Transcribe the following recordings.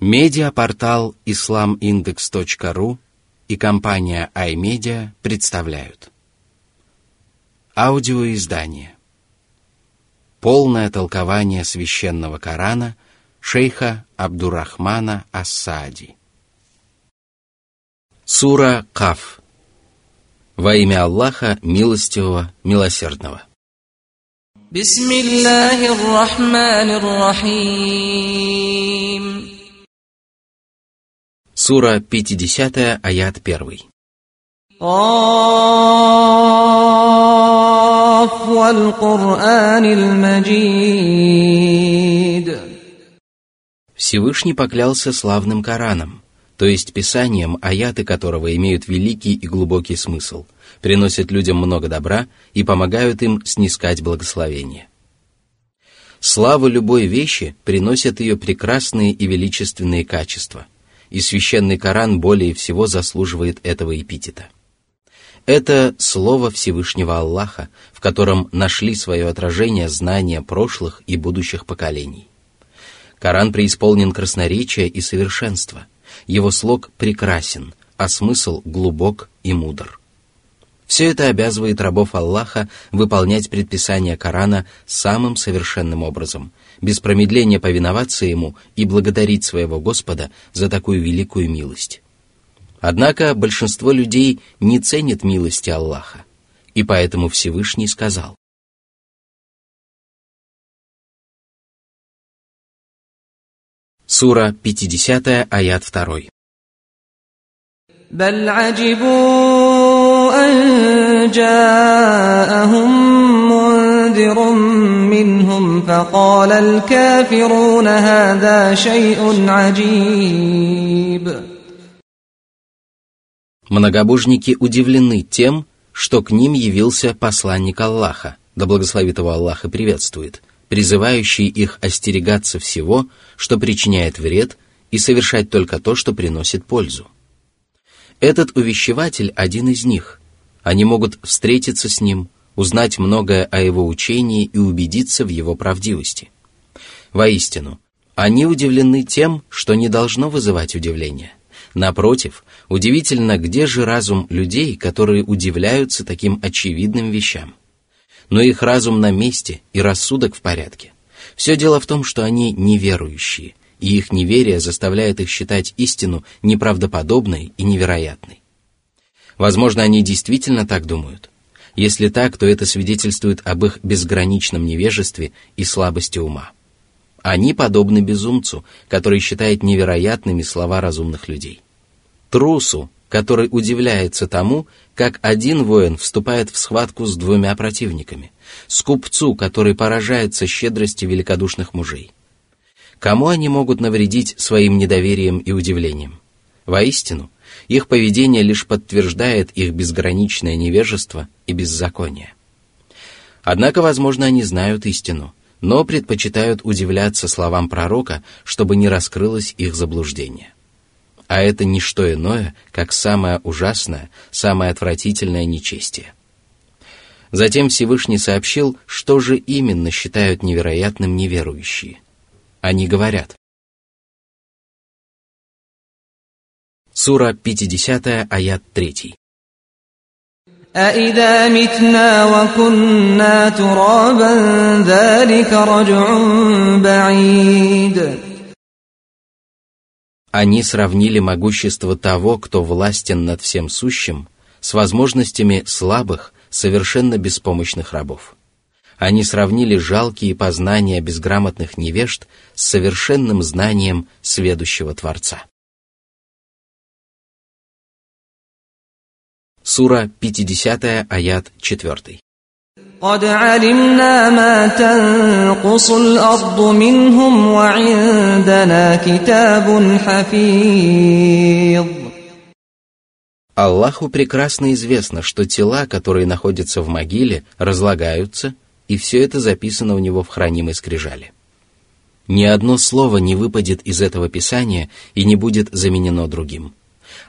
Медиапортал islamindex.ru и компания iMedia представляют. Аудиоиздание. Полное толкование священного Корана шейха Абдурахмана Асади. Сура Каф. Во имя Аллаха Милостивого Милосердного. Бисмиллахи Сура 50, аят 1. Всевышний поклялся славным Кораном, то есть писанием, аяты которого имеют великий и глубокий смысл, приносят людям много добра и помогают им снискать благословение. Слава любой вещи приносят ее прекрасные и величественные качества – и священный Коран более всего заслуживает этого эпитета. Это слово Всевышнего Аллаха, в котором нашли свое отражение знания прошлых и будущих поколений. Коран преисполнен красноречия и совершенства – его слог прекрасен, а смысл глубок и мудр. Все это обязывает рабов Аллаха выполнять предписания Корана самым совершенным образом, без промедления повиноваться Ему и благодарить своего Господа за такую великую милость. Однако большинство людей не ценит милости Аллаха, и поэтому Всевышний сказал, Сура 50, аят 2. بل عجبوا أن جاءهم منذر منهم فقال الكافرون هذا شيء عجيب Многобожники удивлены тем, что к ним явился посланник Аллаха, да благословит его Аллах и приветствует – призывающий их остерегаться всего, что причиняет вред, и совершать только то, что приносит пользу. Этот увещеватель один из них. Они могут встретиться с ним, узнать многое о его учении и убедиться в его правдивости. Воистину, они удивлены тем, что не должно вызывать удивление. Напротив, удивительно, где же разум людей, которые удивляются таким очевидным вещам – но их разум на месте и рассудок в порядке. Все дело в том, что они неверующие, и их неверие заставляет их считать истину неправдоподобной и невероятной. Возможно, они действительно так думают. Если так, то это свидетельствует об их безграничном невежестве и слабости ума. Они подобны безумцу, который считает невероятными слова разумных людей. Трусу, который удивляется тому, как один воин вступает в схватку с двумя противниками, скупцу, который поражается щедрости великодушных мужей. Кому они могут навредить своим недоверием и удивлением? Воистину, их поведение лишь подтверждает их безграничное невежество и беззаконие. Однако, возможно, они знают истину, но предпочитают удивляться словам пророка, чтобы не раскрылось их заблуждение а это не что иное, как самое ужасное, самое отвратительное нечестие. Затем Всевышний сообщил, что же именно считают невероятным неверующие. Они говорят. Сура 50, аят 3. أَإِذَا مِتْنَا وَكُنَّا تُرَابًا ذَلِكَ رَجْعٌ بَعِيدٌ Они сравнили могущество того, кто властен над всем сущим, с возможностями слабых, совершенно беспомощных рабов. Они сравнили жалкие познания безграмотных невежд с совершенным знанием сведущего Творца. Сура 50, аят 4. قد علمنا ما تنقص الأرض منهم وعندنا كتاب حفيظ Аллаху прекрасно известно, что тела, которые находятся в могиле, разлагаются, и все это записано у него в хранимой скрижали. Ни одно слово не выпадет из этого писания и не будет заменено другим.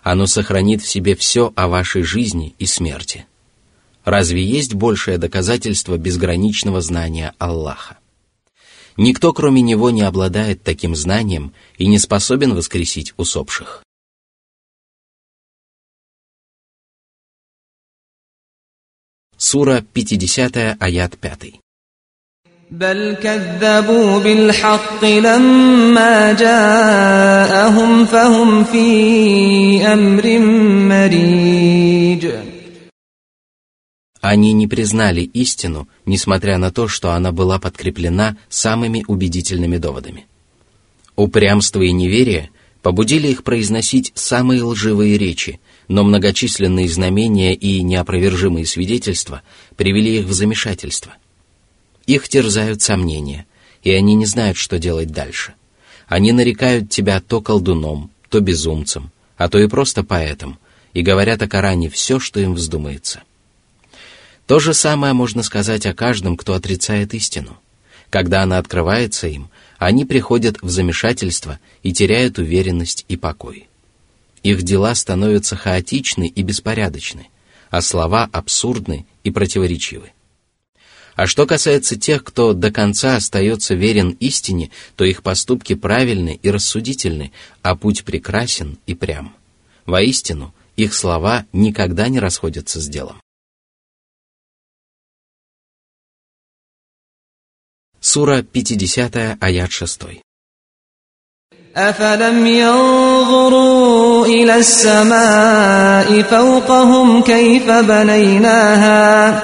Оно сохранит в себе все о вашей жизни и смерти – Разве есть большее доказательство безграничного знания Аллаха? Никто, кроме него, не обладает таким знанием и не способен воскресить усопших. Сура 50, аят 5. بل كذبوا بالحق لما جاءهم فهم في أمر مريج Они не признали истину, несмотря на то, что она была подкреплена самыми убедительными доводами. Упрямство и неверие побудили их произносить самые лживые речи, но многочисленные знамения и неопровержимые свидетельства привели их в замешательство. их терзают сомнения, и они не знают, что делать дальше. Они нарекают тебя то колдуном, то безумцем, а то и просто поэтом, и говорят о Коране все, что им вздумается – то же самое можно сказать о каждом, кто отрицает истину. Когда она открывается им, они приходят в замешательство и теряют уверенность и покой. Их дела становятся хаотичны и беспорядочны, а слова абсурдны и противоречивы. А что касается тех, кто до конца остается верен истине, то их поступки правильны и рассудительны, а путь прекрасен и прям. Воистину, их слова никогда не расходятся с делом. Сура 50, аят 6. أفلم ينظروا إلى السماء فوقهم كيف بنيناها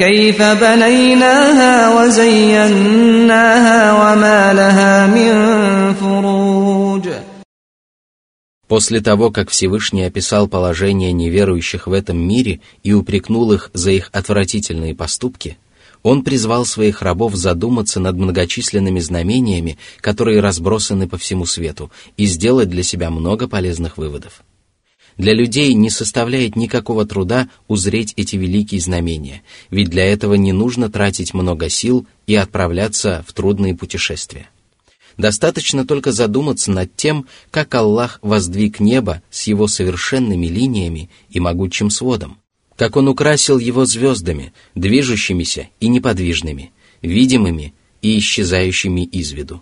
كيف بنيناها وزيناها وما لها من فروج После того, как Всевышний описал положение неверующих в этом мире и упрекнул их за их отвратительные поступки – он призвал своих рабов задуматься над многочисленными знамениями, которые разбросаны по всему свету, и сделать для себя много полезных выводов. Для людей не составляет никакого труда узреть эти великие знамения, ведь для этого не нужно тратить много сил и отправляться в трудные путешествия. Достаточно только задуматься над тем, как Аллах воздвиг небо с его совершенными линиями и могучим сводом, как он украсил его звездами, движущимися и неподвижными, видимыми и исчезающими из виду.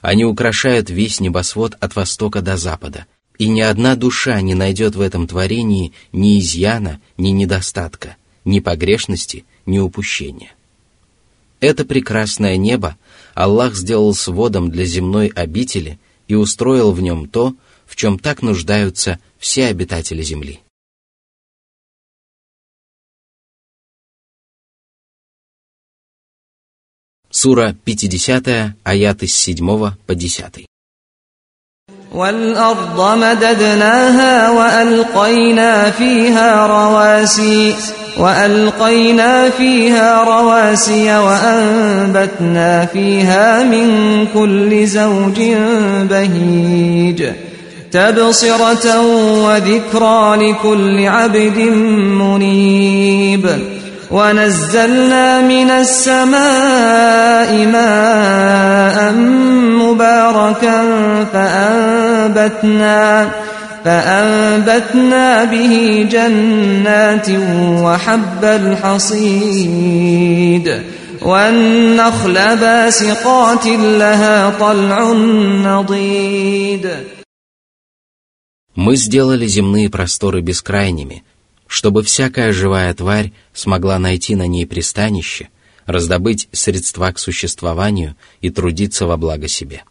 Они украшают весь небосвод от востока до запада, и ни одна душа не найдет в этом творении ни изъяна, ни недостатка, ни погрешности, ни упущения. Это прекрасное небо Аллах сделал сводом для земной обители и устроил в нем то, в чем так нуждаются все обитатели земли. Сура 50, аяты с 7 по 10. والأرض مددناها وألقينا فيها رواسي وألقينا فيها رواسي وأنبتنا فيها من كل زوج بهيج. تبصرة وذكرى لكل عبد منيب. ونزلنا من السماء ماء مباركا فأنبتنا فأنبتنا به جنات وحب الحصيد والنخل باسقات لها طلع نضيد Мы сделали земные просторы бескрайними, чтобы всякая живая тварь смогла найти на ней пристанище, раздобыть средства к существованию и трудиться во благо себе.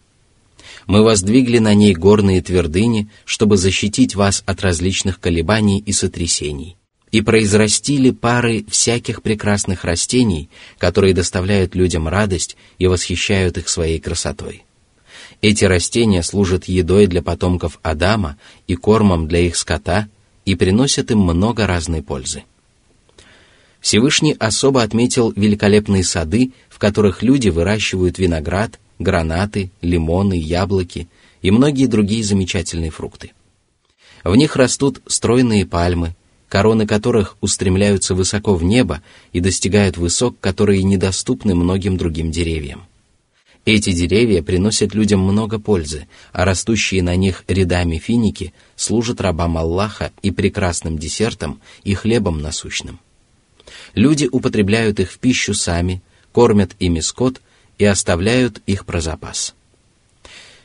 Мы воздвигли на ней горные твердыни, чтобы защитить вас от различных колебаний и сотрясений, и произрастили пары всяких прекрасных растений, которые доставляют людям радость и восхищают их своей красотой. Эти растения служат едой для потомков Адама и кормом для их скота – и приносят им много разной пользы. Всевышний особо отметил великолепные сады, в которых люди выращивают виноград, гранаты, лимоны, яблоки и многие другие замечательные фрукты. В них растут стройные пальмы, короны которых устремляются высоко в небо и достигают высот, которые недоступны многим другим деревьям. Эти деревья приносят людям много пользы, а растущие на них рядами финики служат рабам Аллаха и прекрасным десертом, и хлебом насущным. Люди употребляют их в пищу сами, кормят ими скот и оставляют их про запас.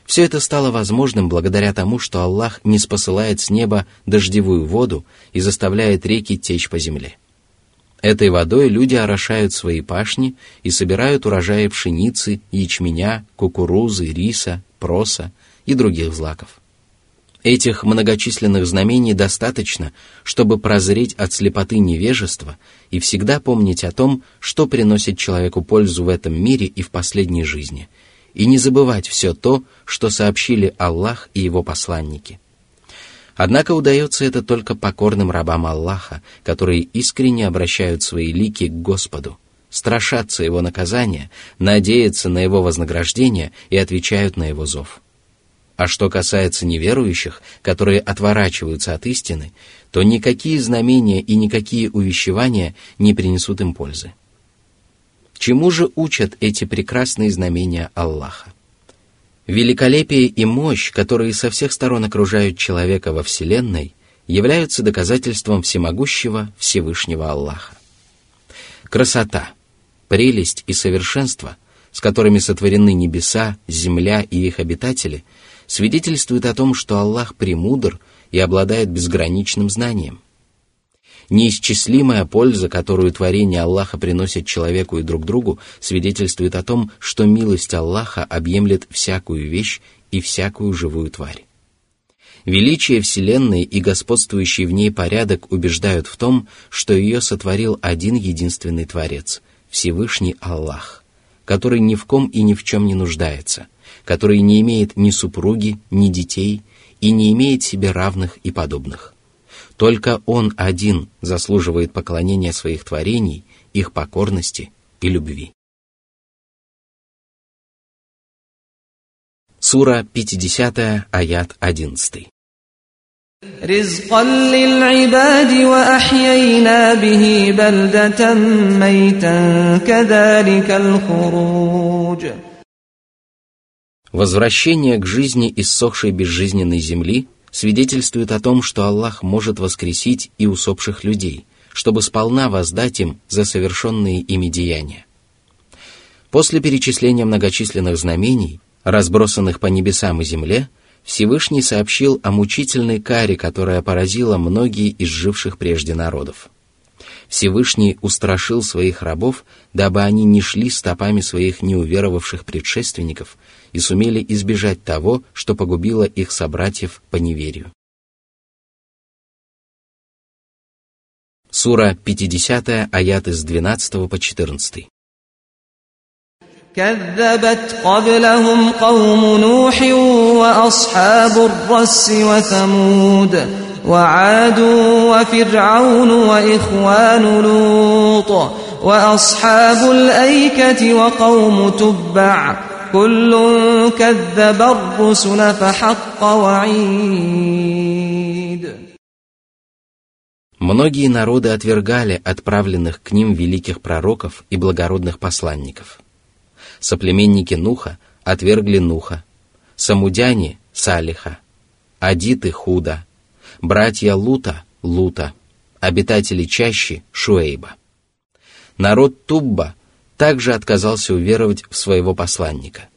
Все это стало возможным благодаря тому, что Аллах не спосылает с неба дождевую воду и заставляет реки течь по земле. Этой водой люди орошают свои пашни и собирают урожаи пшеницы, ячменя, кукурузы, риса, проса и других злаков. Этих многочисленных знамений достаточно, чтобы прозреть от слепоты невежества и всегда помнить о том, что приносит человеку пользу в этом мире и в последней жизни, и не забывать все то, что сообщили Аллах и его посланники. Однако удается это только покорным рабам Аллаха, которые искренне обращают свои лики к Господу, страшатся его наказания, надеются на его вознаграждение и отвечают на его зов. А что касается неверующих, которые отворачиваются от истины, то никакие знамения и никакие увещевания не принесут им пользы. Чему же учат эти прекрасные знамения Аллаха? Великолепие и мощь, которые со всех сторон окружают человека во Вселенной, являются доказательством всемогущего Всевышнего Аллаха. Красота, прелесть и совершенство, с которыми сотворены небеса, земля и их обитатели – свидетельствует о том, что Аллах премудр и обладает безграничным знанием. Неисчислимая польза, которую творение Аллаха приносит человеку и друг другу, свидетельствует о том, что милость Аллаха объемлет всякую вещь и всякую живую тварь. Величие Вселенной и господствующий в ней порядок убеждают в том, что ее сотворил один единственный Творец, Всевышний Аллах, который ни в ком и ни в чем не нуждается, который не имеет ни супруги, ни детей и не имеет себе равных и подобных. Только Он один заслуживает поклонения своих творений, их покорности и любви. Сура 50, аят 11. رزقا للعباد وأحيينا به بلدة ميتا كذلك الخروج Возвращение к жизни иссохшей безжизненной земли свидетельствует о том, что Аллах может воскресить и усопших людей, чтобы сполна воздать им за совершенные ими деяния. После перечисления многочисленных знамений, разбросанных по небесам и земле, Всевышний сообщил о мучительной каре, которая поразила многие из живших прежде народов. Всевышний устрашил своих рабов, дабы они не шли стопами своих неуверовавших предшественников и сумели избежать того, что погубило их собратьев по неверию. Сура 50, аят из 12 по 14. كذبت قبلهم قوم نوح وأصحاب الرس وثمود وعاد وفرعون وإخوان لوط وأصحاب الأيكة وقوم تبع كل كذب الرسل فحق وعيد Многие народы отвергали отправленных к ним великих пророков и благородных посланников. Соплеменники Нуха отвергли Нуха, самудяне – Салиха, адиты – Худа, братья Лута – Лута, обитатели чащи – Шуэйба. Народ Тубба также отказался уверовать в своего посланника.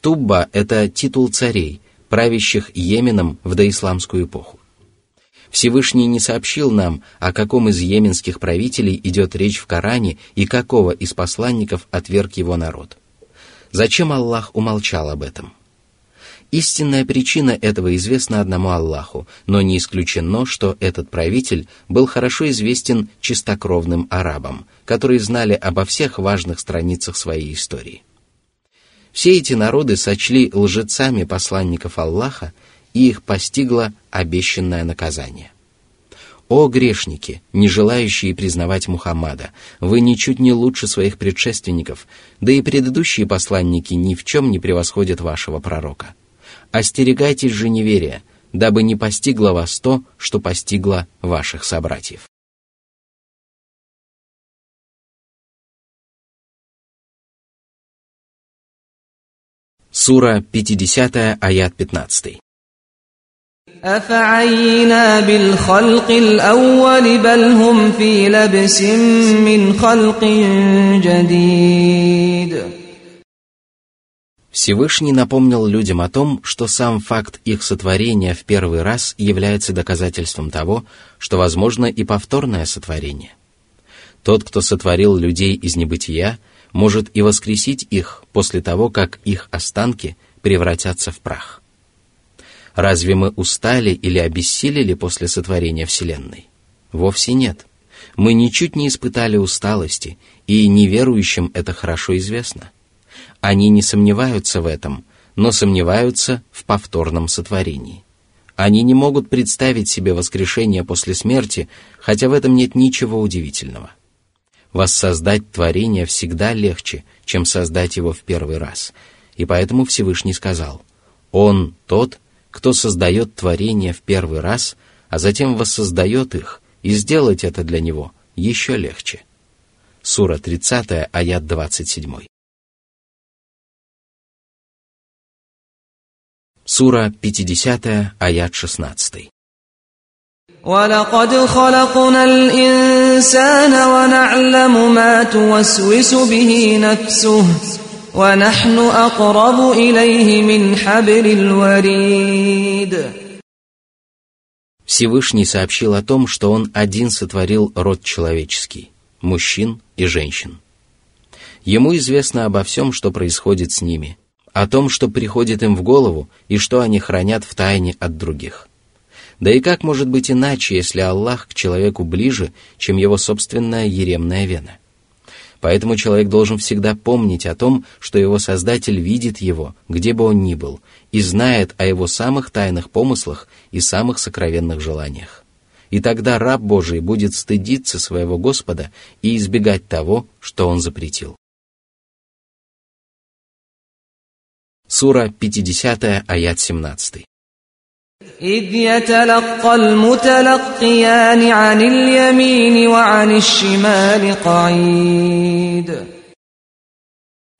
Тубба – это титул царей, правящих Йеменом в доисламскую эпоху. Всевышний не сообщил нам, о каком из йеменских правителей идет речь в Коране и какого из посланников отверг его народ. Зачем Аллах умолчал об этом? Истинная причина этого известна одному Аллаху, но не исключено, что этот правитель был хорошо известен чистокровным арабам, которые знали обо всех важных страницах своей истории. Все эти народы сочли лжецами посланников Аллаха, и их постигло обещанное наказание. О грешники, не желающие признавать Мухаммада, вы ничуть не лучше своих предшественников, да и предыдущие посланники ни в чем не превосходят вашего пророка. Остерегайтесь же неверия, дабы не постигло вас то, что постигло ваших собратьев. Сура 50, аят 15. أفعينا بالخلق الأول بل هم في لبس من خلق جديد Всевышний напомнил людям о том, что сам факт их сотворения в первый раз является доказательством того, что возможно и повторное сотворение. Тот, кто сотворил людей из небытия, может и воскресить их после того, как их останки превратятся в прах. Разве мы устали или обессилели после сотворения Вселенной? Вовсе нет. Мы ничуть не испытали усталости, и неверующим это хорошо известно – они не сомневаются в этом, но сомневаются в повторном сотворении. Они не могут представить себе воскрешение после смерти, хотя в этом нет ничего удивительного. Воссоздать творение всегда легче, чем создать его в первый раз. И поэтому Всевышний сказал, «Он тот, кто создает творение в первый раз, а затем воссоздает их, и сделать это для него еще легче». Сура 30, аят 27. Сура 50, аят 16. ولقد خلقنا الإنسان ونعلم ما توسوس به نفسه ونحن أقرب إليه من حبل الوريد Всевышний сообщил о том, что Он один сотворил род человеческий, мужчин и женщин. Ему известно обо всем, что происходит с ними, о том, что приходит им в голову и что они хранят в тайне от других. Да и как может быть иначе, если Аллах к человеку ближе, чем его собственная еремная вена? Поэтому человек должен всегда помнить о том, что его Создатель видит его, где бы он ни был, и знает о его самых тайных помыслах и самых сокровенных желаниях. И тогда раб Божий будет стыдиться своего Господа и избегать того, что он запретил. Сура 50, аят 17. إذ يتلقى المتلقيان عن اليمين وعن الشمال قعيد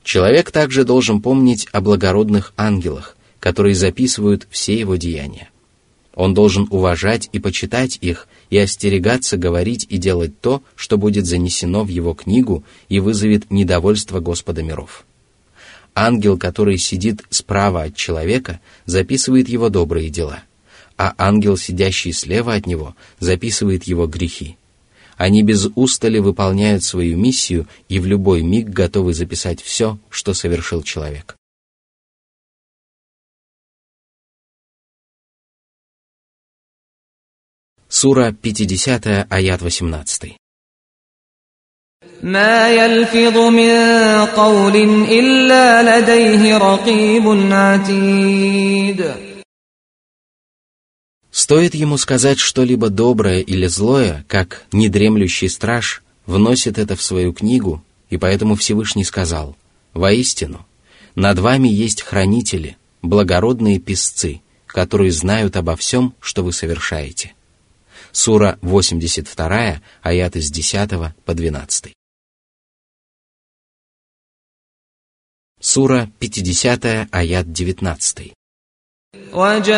Человек также должен помнить о благородных ангелах, которые записывают все его деяния. Он должен уважать и почитать их и остерегаться говорить и делать то, что будет занесено в его книгу и вызовет недовольство Господа миров. Ангел, который сидит справа от человека, записывает его добрые дела, а ангел, сидящий слева от него, записывает его грехи. Они без устали выполняют свою миссию и в любой миг готовы записать все, что совершил человек. Сура 50, аят 18. ما يلفظ من قول إلا لديه رقيب عتيد Стоит ему сказать что-либо доброе или злое, как недремлющий страж вносит это в свою книгу, и поэтому Всевышний сказал, «Воистину, над вами есть хранители, благородные писцы, которые знают обо всем, что вы совершаете». Сура 82, аяты с 10 по 12. Сура 50, аят 19. وجاءت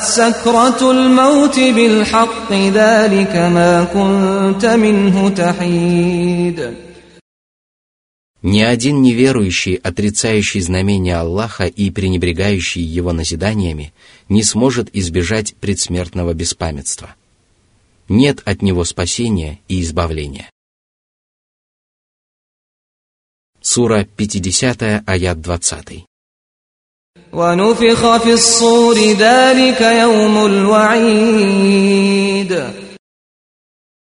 سكرة الموت بالحق ذلك ما كنت منه تحيد Ни один неверующий, отрицающий знамения Аллаха и пренебрегающий его назиданиями, не сможет избежать предсмертного беспамятства. Нет от него спасения и избавления. Сура 50, аят 20.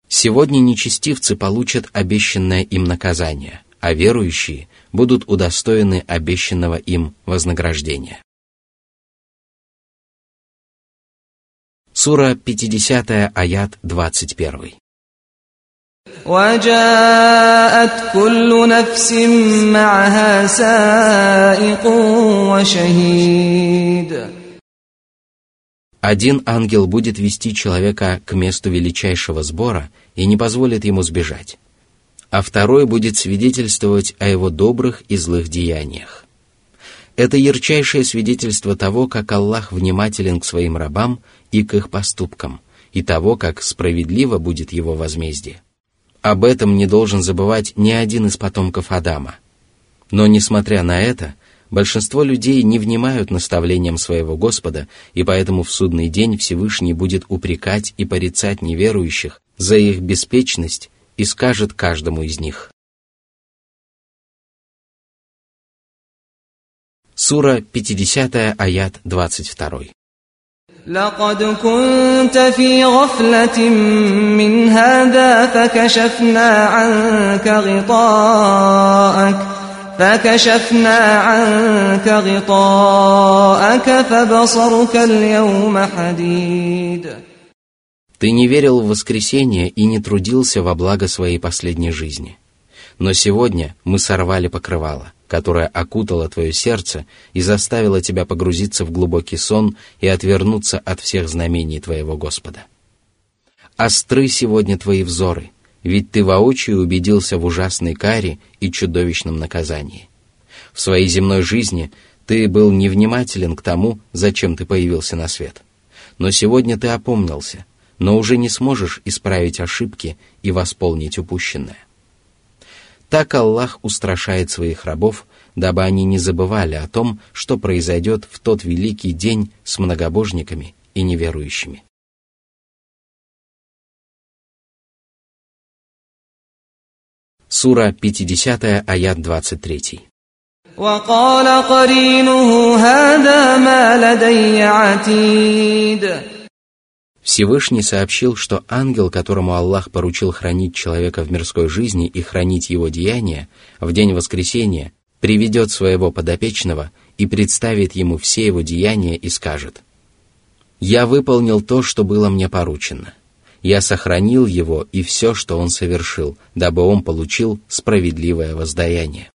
Сегодня нечестивцы получат обещанное им наказание, а верующие будут удостоены обещанного им вознаграждения. Сура 50, аят 21. وجاءت كل نفس معها سائق وشهيد Один ангел будет вести человека к месту величайшего сбора и не позволит ему сбежать, а второй будет свидетельствовать о его добрых и злых деяниях. Это ярчайшее свидетельство того, как Аллах внимателен к своим рабам и к их поступкам, и того, как справедливо будет его возмездие. Об этом не должен забывать ни один из потомков Адама. Но, несмотря на это, большинство людей не внимают наставлениям своего Господа, и поэтому в судный день Всевышний будет упрекать и порицать неверующих за их беспечность и скажет каждому из них. Сура 50, аят 22. لقد كنت في غفلة من هذا فكشفنا عنك غطاءك فكشفنا عنك غطاءك فبصرك اليوم حديد Ты не верил в воскресение и не трудился во благо своей последней жизни. Но сегодня мы сорвали покрывало которая окутала твое сердце и заставила тебя погрузиться в глубокий сон и отвернуться от всех знамений твоего Господа. Остры сегодня твои взоры, ведь ты воочию убедился в ужасной каре и чудовищном наказании. В своей земной жизни ты был невнимателен к тому, зачем ты появился на свет. Но сегодня ты опомнился, но уже не сможешь исправить ошибки и восполнить упущенное. Так Аллах устрашает своих рабов, дабы они не забывали о том, что произойдет в тот великий день с многобожниками и неверующими. Сура 50, аят 23. وقال قرينه هذا ما لدي عتيد Всевышний сообщил, что ангел, которому Аллах поручил хранить человека в мирской жизни и хранить его деяния, в день воскресения приведет своего подопечного и представит ему все его деяния и скажет, «Я выполнил то, что было мне поручено. Я сохранил его и все, что он совершил, дабы он получил справедливое воздаяние».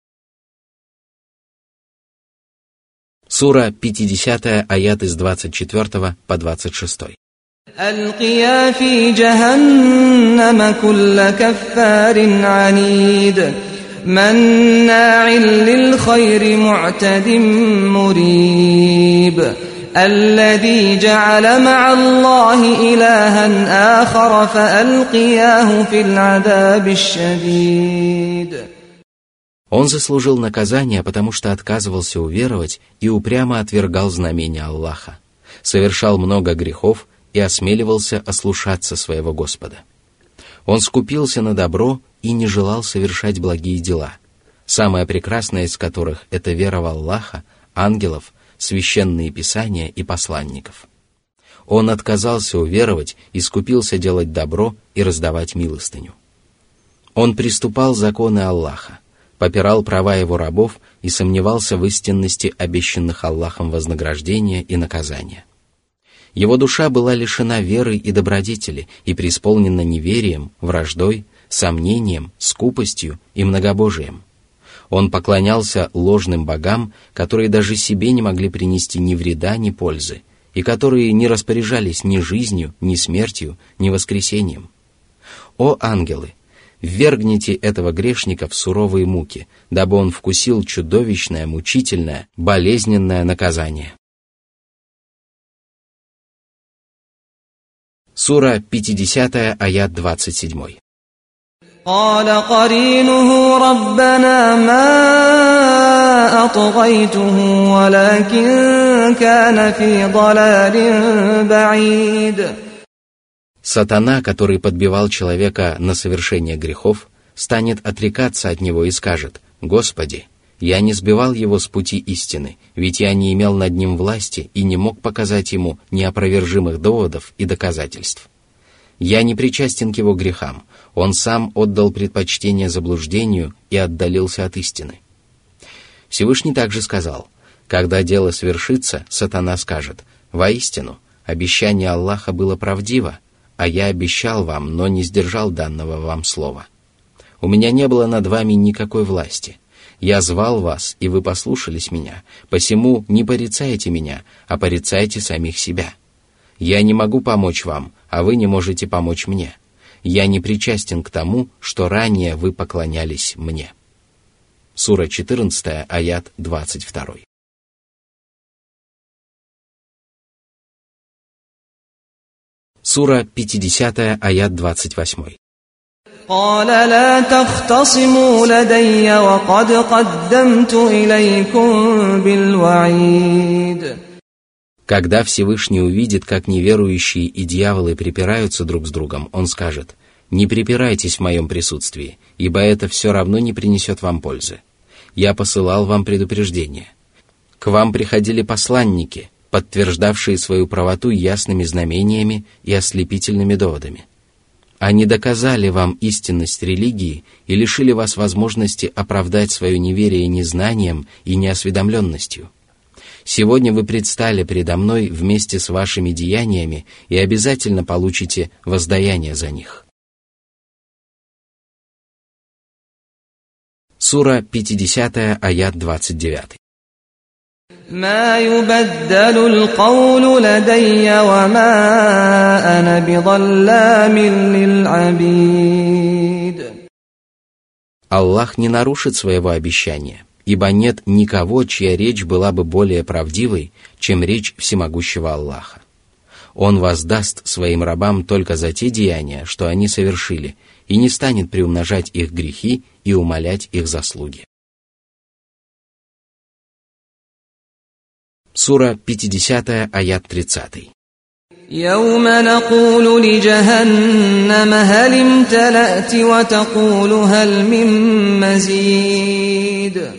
Сура 50 аят из 24 по 26. ألقيا في جهنم كل كفار عنيد مناع للخير معتد مريب الذي جعل مع الله إلها آخر فألقياه في العذاب الشديد Он заслужил наказание, потому что отказывался уверовать и упрямо отвергал знамения Аллаха, совершал много грехов и осмеливался ослушаться своего Господа. Он скупился на добро и не желал совершать благие дела, самое прекрасное из которых – это вера в Аллаха, ангелов, священные писания и посланников. Он отказался уверовать и скупился делать добро и раздавать милостыню. Он приступал законы Аллаха, попирал права его рабов и сомневался в истинности обещанных Аллахом вознаграждения и наказания. Его душа была лишена веры и добродетели и преисполнена неверием, враждой, сомнением, скупостью и многобожием. Он поклонялся ложным богам, которые даже себе не могли принести ни вреда, ни пользы, и которые не распоряжались ни жизнью, ни смертью, ни воскресением. О ангелы! Ввергните этого грешника в суровые муки, дабы он вкусил чудовищное, мучительное, болезненное наказание. Сура 50, аят 27. قال قرينه ربنا ما أطغيته ولكن كان في ضلال بعيد Сатана, который подбивал человека на совершение грехов, станет отрекаться от него и скажет «Господи, я не сбивал его с пути истины, ведь я не имел над ним власти и не мог показать ему неопровержимых доводов и доказательств. Я не причастен к его грехам, он сам отдал предпочтение заблуждению и отдалился от истины. Всевышний также сказал, когда дело свершится, сатана скажет, «Воистину, обещание Аллаха было правдиво, а я обещал вам, но не сдержал данного вам слова. У меня не было над вами никакой власти» Я звал вас, и вы послушались меня, посему не порицайте меня, а порицайте самих себя. Я не могу помочь вам, а вы не можете помочь мне. Я не причастен к тому, что ранее вы поклонялись мне». Сура 14, аят 22. Сура 50, аят 28. قال لا تختصموا لدي وقد قدمت إليكم بالوعيد Когда Всевышний увидит, как неверующие и дьяволы припираются друг с другом, он скажет, «Не припирайтесь в моем присутствии, ибо это все равно не принесет вам пользы. Я посылал вам предупреждение. К вам приходили посланники, подтверждавшие свою правоту ясными знамениями и ослепительными доводами. Они доказали вам истинность религии и лишили вас возможности оправдать свое неверие незнанием и неосведомленностью. Сегодня вы предстали передо мной вместе с вашими деяниями и обязательно получите воздаяние за них. Сура 50, аят 29. ما يبدل القول لدي وما أنا بظلام للعبيد Аллах не нарушит своего обещания, ибо нет никого, чья речь была бы более правдивой, чем речь всемогущего Аллаха. Он воздаст своим рабам только за те деяния, что они совершили, и не станет приумножать их грехи и умолять их заслуги. Сура 50, аят 30. يوم نقول لجهنم هل امتلأت وتقول هل من مزيد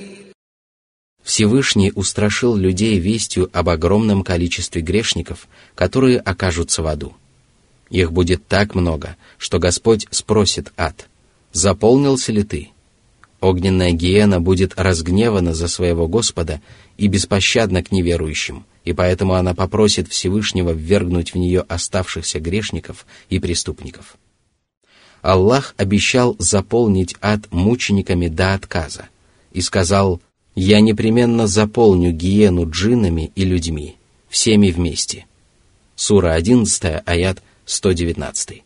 Всевышний устрашил людей вестью об огромном количестве грешников, которые окажутся в аду. Их будет так много, что Господь спросит ад, «Заполнился ли ты?» Огненная гиена будет разгневана за своего Господа и беспощадна к неверующим, и поэтому она попросит Всевышнего ввергнуть в нее оставшихся грешников и преступников. Аллах обещал заполнить ад мучениками до отказа и сказал «Я непременно заполню гиену джиннами и людьми, всеми вместе». Сура 11, аят 119.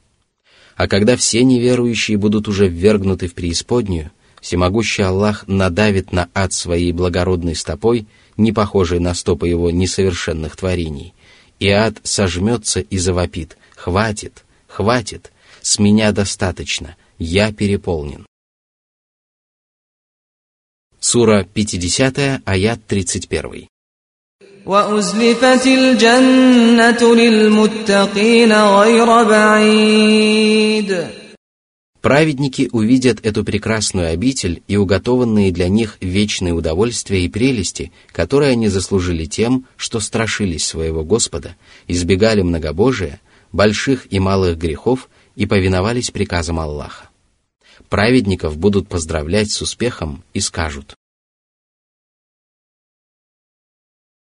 А когда все неверующие будут уже ввергнуты в преисподнюю, всемогущий Аллах надавит на ад своей благородной стопой, не похожей на стопы его несовершенных творений, и ад сожмется и завопит «Хватит, хватит, с меня достаточно, я переполнен». Сура 50, аят 31. وأزلفت الجنة للمتقين غير بعيد Праведники увидят эту прекрасную обитель и уготованные для них вечные удовольствия и прелести, которые они заслужили тем, что страшились своего Господа, избегали многобожия, больших и малых грехов и повиновались приказам Аллаха. Праведников будут поздравлять с успехом и скажут.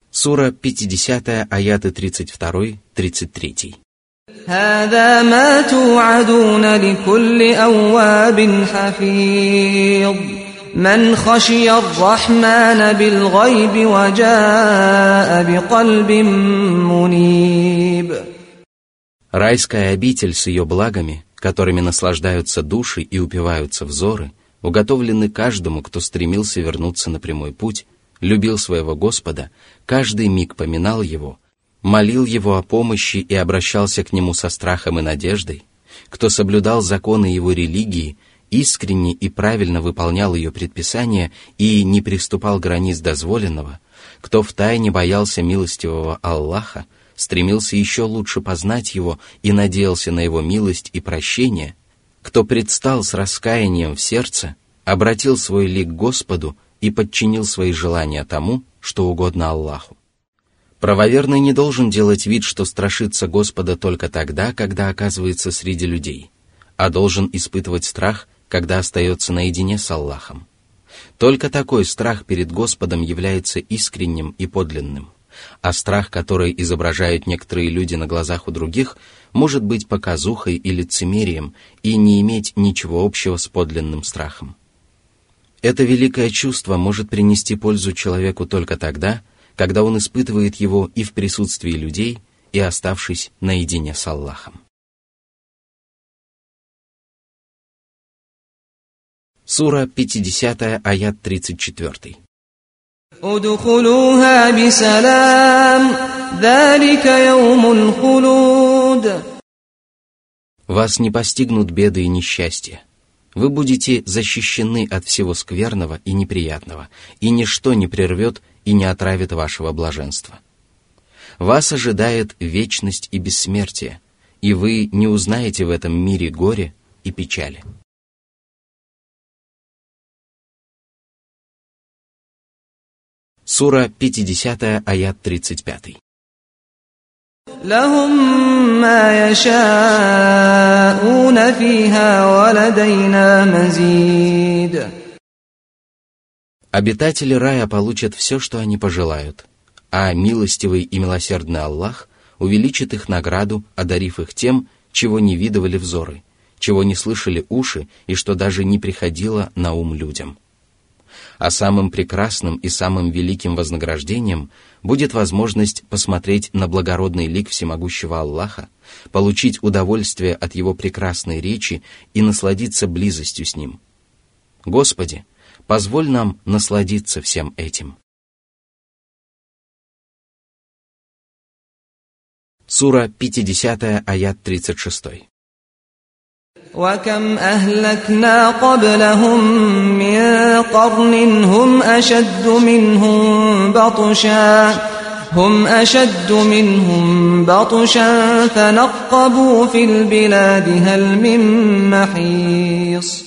Сура 50, аяты 32-33. هذا ما توعدون لكل أواب حفيظ من خشي الرحمن بالغيب وجاء بقلب منيب Райская обитель с ее благами, которыми наслаждаются души и упиваются взоры, уготовлены каждому, кто стремился вернуться на прямой путь, любил своего Господа, каждый миг поминал Его – молил его о помощи и обращался к нему со страхом и надеждой, кто соблюдал законы его религии, искренне и правильно выполнял ее предписания и не приступал границ дозволенного, кто втайне боялся милостивого Аллаха, стремился еще лучше познать его и надеялся на его милость и прощение, кто предстал с раскаянием в сердце, обратил свой лик Господу и подчинил свои желания тому, что угодно Аллаху. Правоверный не должен делать вид, что страшится Господа только тогда, когда оказывается среди людей, а должен испытывать страх, когда остается наедине с Аллахом. Только такой страх перед Господом является искренним и подлинным, а страх, который изображают некоторые люди на глазах у других, может быть показухой и лицемерием и не иметь ничего общего с подлинным страхом. Это великое чувство может принести пользу человеку только тогда, когда он испытывает его и в присутствии людей, и оставшись наедине с Аллахом. Сура 50, аят 34. ادخلوها بسلام ذلك يوم الخلود Вас не постигнут беды и несчастья. вы будете защищены от всего скверного и неприятного, и ничто не прервет и не отравит вашего блаженства. Вас ожидает вечность и бессмертие, и вы не узнаете в этом мире горе и печали. Сура 50, аят 35. لهم ما يشاءون فيها ولدينا مزيد Обитатели рая получат все, что они пожелают, а милостивый и милосердный Аллах увеличит их награду, одарив их тем, чего не видывали взоры, чего не слышали уши и что даже не приходило на ум людям а самым прекрасным и самым великим вознаграждением будет возможность посмотреть на благородный лик всемогущего Аллаха, получить удовольствие от его прекрасной речи и насладиться близостью с ним. Господи, позволь нам насладиться всем этим. Сура 50, аят 36. وكم أهلكنا قبلهم من قرن هم أشد منهم بطشا هم أشد منهم بطشا فنقبوا في البلاد هل من محيص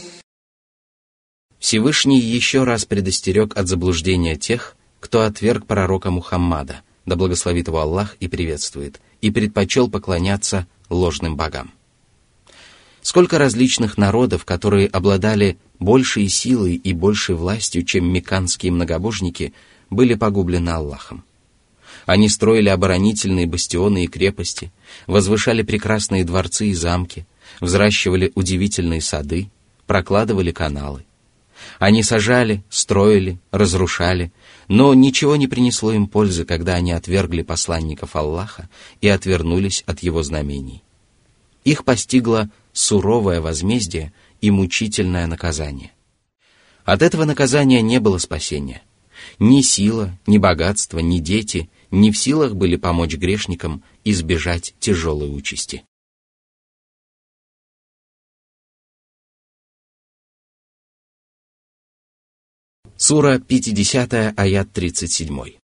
Всевышний еще раз предостерег от заблуждения тех, кто отверг пророка Мухаммада, да благословит его Аллах и приветствует, и предпочел поклоняться ложным богам. Сколько различных народов, которые обладали большей силой и большей властью, чем меканские многобожники, были погублены Аллахом. Они строили оборонительные бастионы и крепости, возвышали прекрасные дворцы и замки, взращивали удивительные сады, прокладывали каналы. Они сажали, строили, разрушали, но ничего не принесло им пользы, когда они отвергли посланников Аллаха и отвернулись от его знамений. Их постигло суровое возмездие и мучительное наказание. От этого наказания не было спасения. Ни сила, ни богатство, ни дети не в силах были помочь грешникам избежать тяжелой участи. Сура 50, аят 37.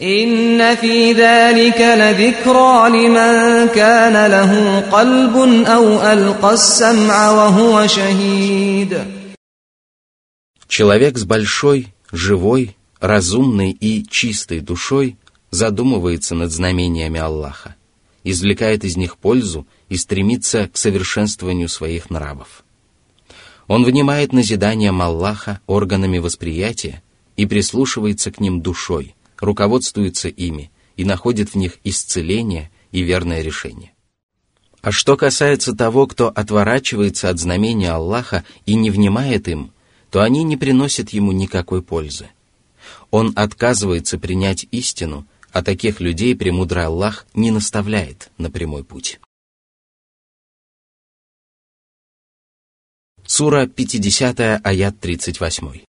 إن في ذلك لذكرى لمن كان له قلب أو ألقى السمع وهو شهيد Человек с большой, живой, разумной и чистой душой задумывается над знамениями Аллаха, извлекает из них пользу и стремится к совершенствованию своих нравов. Он внимает назиданиям Аллаха органами восприятия и прислушивается к ним душой – руководствуется ими и находит в них исцеление и верное решение. А что касается того, кто отворачивается от знамения Аллаха и не внимает им, то они не приносят ему никакой пользы. Он отказывается принять истину, а таких людей премудрый Аллах не наставляет на прямой путь. Сура 50, аят 38.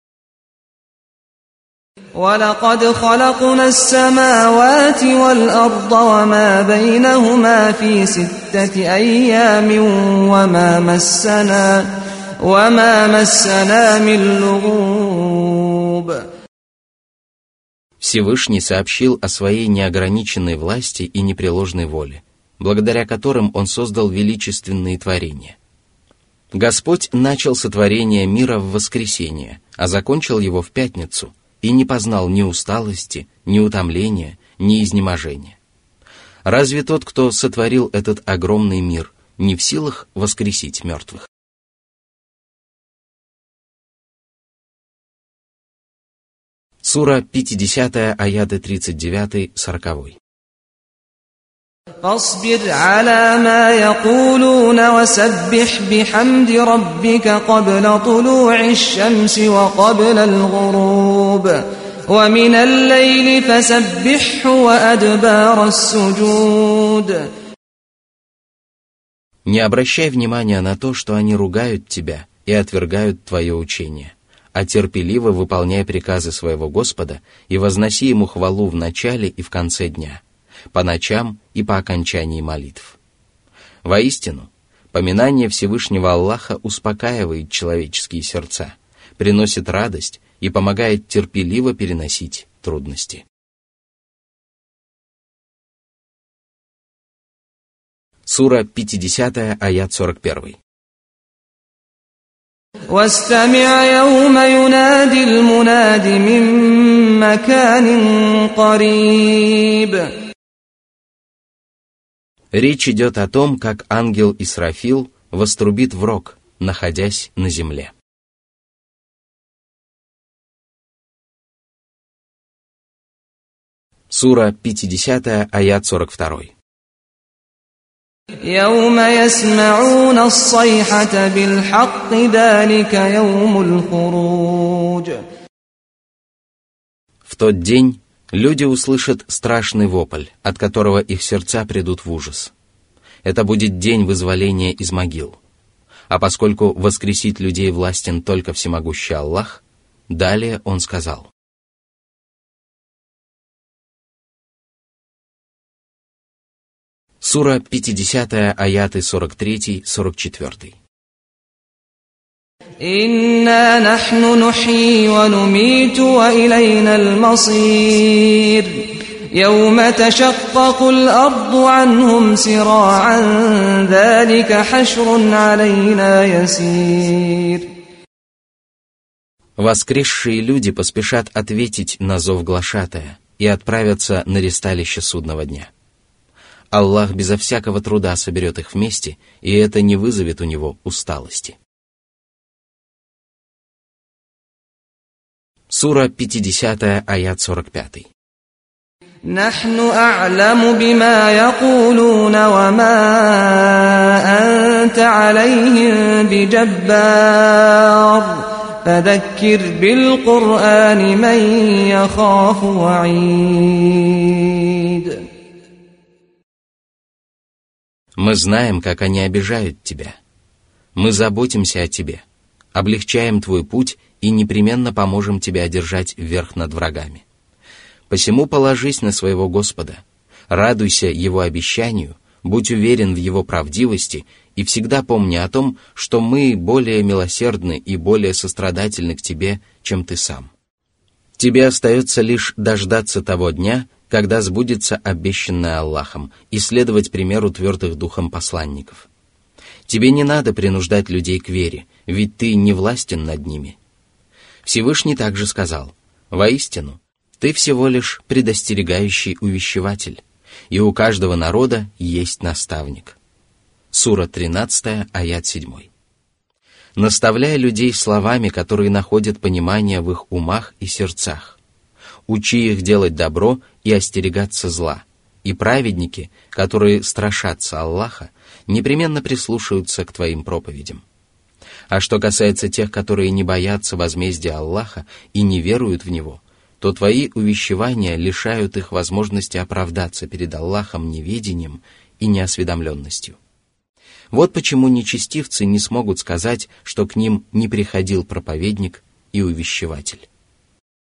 ولقد خلقنا السماوات والأرض وما بينهما في ستة أيام وما مسنا وما مسنا من لغوب Всевышний сообщил о своей неограниченной власти и непреложной воле, благодаря которым Он создал величественные творения. Господь начал сотворение мира в воскресенье, а закончил его в пятницу – и не познал ни усталости, ни утомления, ни изнеможения. Разве тот, кто сотворил этот огромный мир, не в силах воскресить мертвых? Сура 50, аяты 39-40. فاصبر على ما يقولون وسبح بحمد ربك قبل طلوع الشمس وقبل الغروب ومن الليل فسبحه وأدبار السجود Не обращай внимания на то, что они ругают тебя и отвергают твое учение, а терпеливо выполняй приказы своего Господа и возноси Ему хвалу в начале и в конце дня – – по ночам и по окончании молитв. Воистину, Поминание Всевышнего Аллаха успокаивает человеческие сердца, приносит радость и помогает терпеливо переносить трудности. Сура 50, аят 41. واستمع يوم ينادي المناد من مكان قريب Речь идет о том, как ангел Исрафил вострубит в рог, находясь на земле. Сура 50, аят 42. يوم يسمعون الصيحة بالحق ذلك يوم الخروج В тот день люди услышат страшный вопль, от которого их сердца придут в ужас. Это будет день вызволения из могил. А поскольку воскресить людей властен только всемогущий Аллах, далее он сказал. Сура 50, аяты 43-44. إنا نحن نحيي ونميت وإلينا المصير يوم تشقق الأرض عنهم سراعا ذلك حشر علينا يسير Воскресшие люди поспешат ответить на зов глашатая и отправятся на ресталище судного дня. Аллах безо всякого труда соберет их вместе, и это не вызовет у него усталости. Сура 50, аят 45. نحن أعلم بما يقولون وما أنت عليهم بجبار فذكر بالقرآن من يخاف وعيد Мы знаем, как они обижают тебя. Мы заботимся о тебе, облегчаем твой путь и непременно поможем тебе одержать верх над врагами. Посему положись на своего Господа, радуйся Его обещанию, будь уверен в Его правдивости и всегда помни о том, что мы более милосердны и более сострадательны к тебе, чем ты сам. Тебе остается лишь дождаться того дня, когда сбудется обещанное Аллахом, и следовать примеру твердых духом посланников. Тебе не надо принуждать людей к вере, ведь ты не властен над ними. Всевышний также сказал, «Воистину, ты всего лишь предостерегающий увещеватель, и у каждого народа есть наставник». Сура 13, аят 7. Наставляя людей словами, которые находят понимание в их умах и сердцах, учи их делать добро и остерегаться зла. И праведники, которые страшатся Аллаха, непременно прислушаются к твоим проповедям. А что касается тех, которые не боятся возмездия Аллаха и не веруют в Него, то твои увещевания лишают их возможности оправдаться перед Аллахом неведением и неосведомленностью. Вот почему нечестивцы не смогут сказать, что к ним не приходил проповедник и увещеватель.